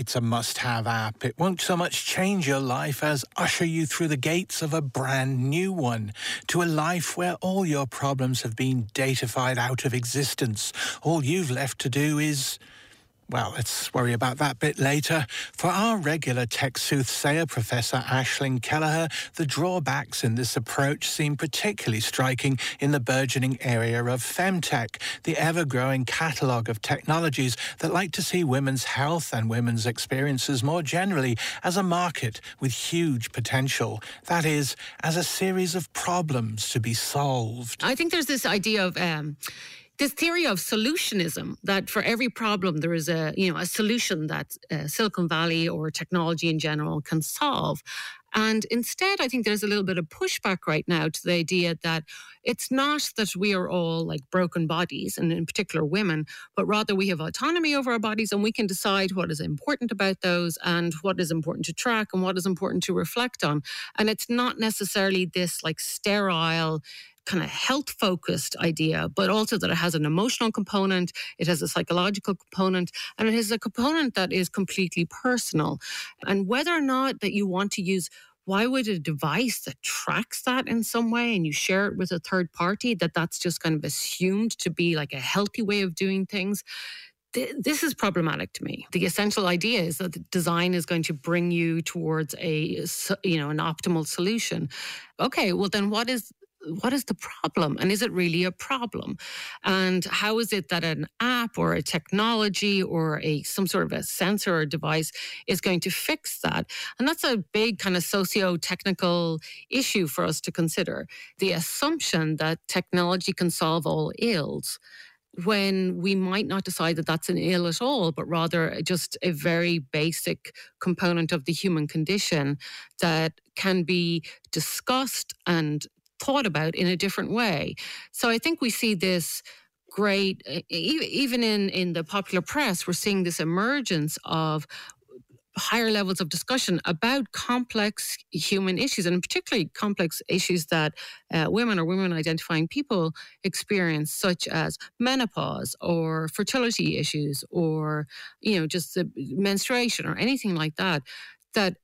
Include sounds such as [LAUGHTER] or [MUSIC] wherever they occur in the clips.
it's a must have app. It won't so much change your life as usher you through the gates of a brand new one to a life where all your problems have been datafied out of existence. All you've left to do is well, let's worry about that bit later. For our regular tech soothsayer, Professor Aisling Kelliher, the drawbacks in this approach seem particularly striking in the burgeoning area of femtech, the ever growing catalogue of technologies that like to see women's health and women's experiences more generally as a market with huge potential. That is, as a series of problems to be solved. I think there's this idea of. Um, this theory of solutionism that for every problem there is a you know a solution that uh, Silicon Valley or technology in general can solve. And instead, I think there's a little bit of pushback right now to the idea that it's not that we are all like broken bodies, and in particular women, but rather we have autonomy over our bodies and we can decide what is important about those and what is important to track and what is important to reflect on. And it's not necessarily this like sterile, kind of health focused idea, but also that it has an emotional component, it has a psychological component, and it has a component that is completely personal. And whether or not that you want to use why would a device that tracks that in some way and you share it with a third party that that's just kind of assumed to be like a healthy way of doing things this is problematic to me. The essential idea is that the design is going to bring you towards a you know an optimal solution. Okay, well then what is what is the problem? And is it really a problem? And how is it that an app or a technology or a some sort of a sensor or device is going to fix that? And that's a big kind of socio-technical issue for us to consider. The assumption that technology can solve all ills when we might not decide that that's an ill at all, but rather just a very basic component of the human condition that can be discussed and thought about in a different way. So I think we see this great even in in the popular press we're seeing this emergence of higher levels of discussion about complex human issues and particularly complex issues that uh, women or women identifying people experience such as menopause or fertility issues or you know just menstruation or anything like that that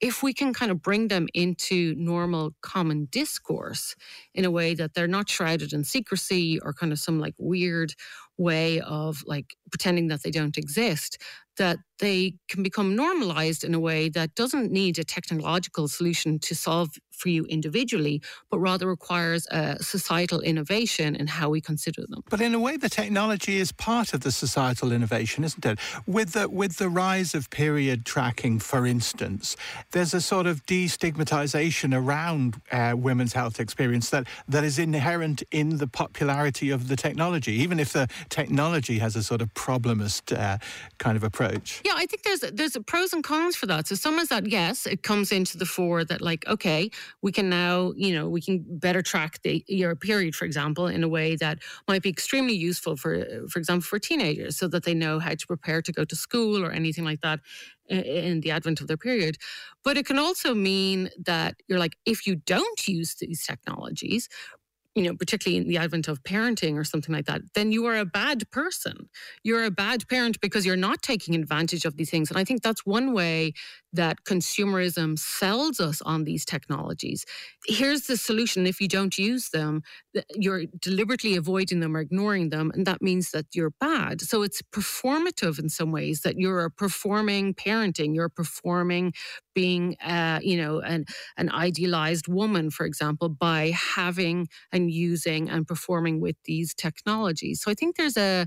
if we can kind of bring them into normal common discourse in a way that they're not shrouded in secrecy or kind of some like weird way of like pretending that they don't exist, that they can become normalized in a way that doesn't need a technological solution to solve for you individually, but rather requires a societal innovation in how we consider them. But in a way, the technology is part of the societal innovation, isn't it? With the with the rise of period tracking, for instance, there's a sort of destigmatization around uh, women's health experience that that is inherent in the popularity of the technology, even if the technology has a sort of problemist uh, kind of approach. Yeah, I think there's there's pros and cons for that. So some is that yes, it comes into the fore that like okay, we can now you know we can better track the your period, for example, in a way that might be extremely useful for for example for teenagers, so that they know how to prepare to go to school or anything like that in the advent of their period. But it can also mean that you're like, if you don't use these technologies, you know, particularly in the advent of parenting or something like that, then you are a bad person. You're a bad parent because you're not taking advantage of these things. And I think that's one way that consumerism sells us on these technologies. Here's the solution. If you don't use them, you're deliberately avoiding them or ignoring them. And that means that you're bad. So it's performative in some ways that you're performing parenting, you're performing being, uh, you know, an, an idealized woman, for example, by having and using and performing with these technologies. So I think there's a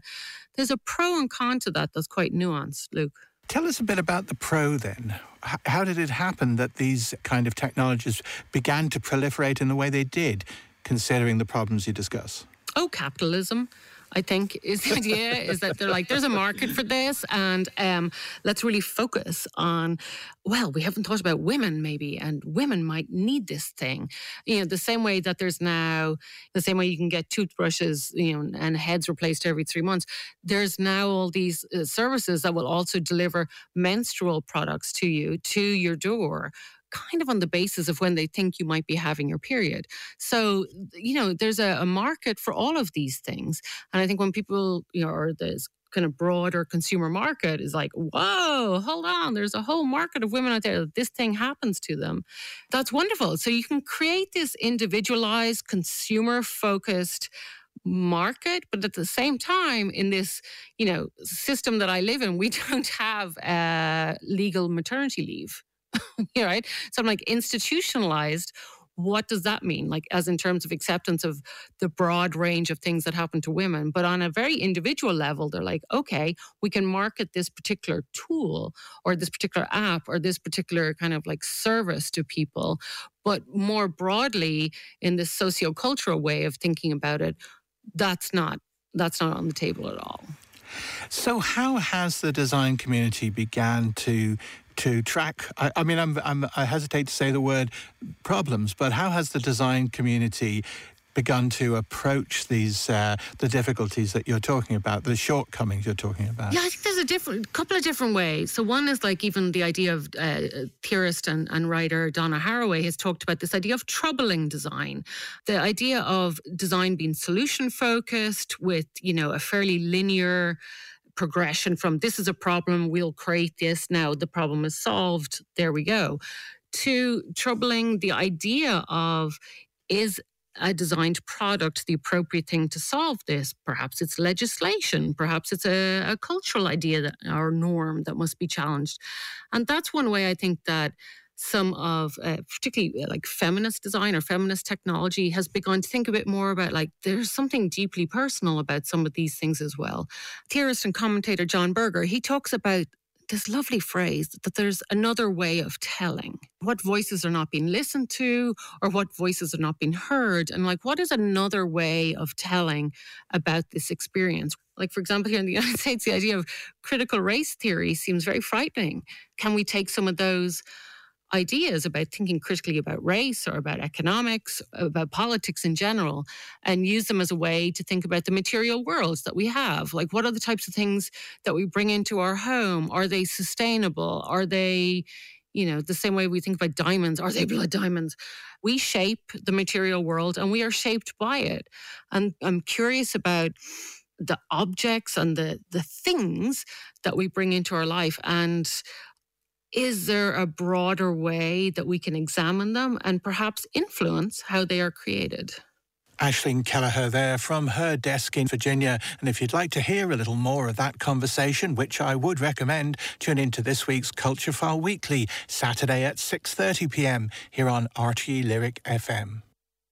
there's a pro and con to that that's quite nuanced, Luke. Tell us a bit about the pro then. How did it happen that these kind of technologies began to proliferate in the way they did, considering the problems you discuss? Oh, capitalism. I think is the idea is that they're like, there's a market for this, and um, let's really focus on. Well, we haven't thought about women maybe, and women might need this thing. You know, the same way that there's now the same way you can get toothbrushes, you know, and heads replaced every three months. There's now all these uh, services that will also deliver menstrual products to you to your door kind of on the basis of when they think you might be having your period. So, you know, there's a, a market for all of these things. And I think when people, you know, or there's kind of broader consumer market is like, whoa, hold on, there's a whole market of women out there that this thing happens to them. That's wonderful. So you can create this individualized, consumer focused market but at the same time in this you know system that i live in we [LAUGHS] don't have uh, legal maternity leave [LAUGHS] right so i'm like institutionalized what does that mean? Like, as in terms of acceptance of the broad range of things that happen to women. But on a very individual level, they're like, okay, we can market this particular tool or this particular app or this particular kind of like service to people. But more broadly, in this sociocultural way of thinking about it, that's not that's not on the table at all. So, how has the design community began to to track? I, I mean, I'm, I'm, i hesitate to say the word problems, but how has the design community begun to approach these uh, the difficulties that you're talking about, the shortcomings you're talking about? Yeah, I think there's a different couple of different ways. So one is like even the idea of uh, theorist and, and writer Donna Haraway has talked about this idea of troubling design, the idea of design being solution focused with you know a fairly linear progression from this is a problem, we'll create this, now the problem is solved, there we go, to troubling the idea of is a designed product the appropriate thing to solve this? Perhaps it's legislation, perhaps it's a, a cultural idea that, or norm that must be challenged. And that's one way I think that some of uh, particularly uh, like feminist design or feminist technology has begun to think a bit more about like there's something deeply personal about some of these things as well. Theorist and commentator John Berger, he talks about this lovely phrase that there's another way of telling what voices are not being listened to or what voices are not being heard and like what is another way of telling about this experience like for example here in the [LAUGHS] united states the idea of critical race theory seems very frightening can we take some of those ideas about thinking critically about race or about economics, about politics in general, and use them as a way to think about the material worlds that we have. Like, what are the types of things that we bring into our home? Are they sustainable? Are they, you know, the same way we think about diamonds? Are they blood diamonds? We shape the material world and we are shaped by it. And I'm curious about the objects and the the things that we bring into our life and is there a broader way that we can examine them and perhaps influence how they are created? Aisling Kelliher there from her desk in Virginia. And if you'd like to hear a little more of that conversation, which I would recommend, tune into this week's Culture File Weekly, Saturday at 6.30 p.m. here on RTE Lyric FM.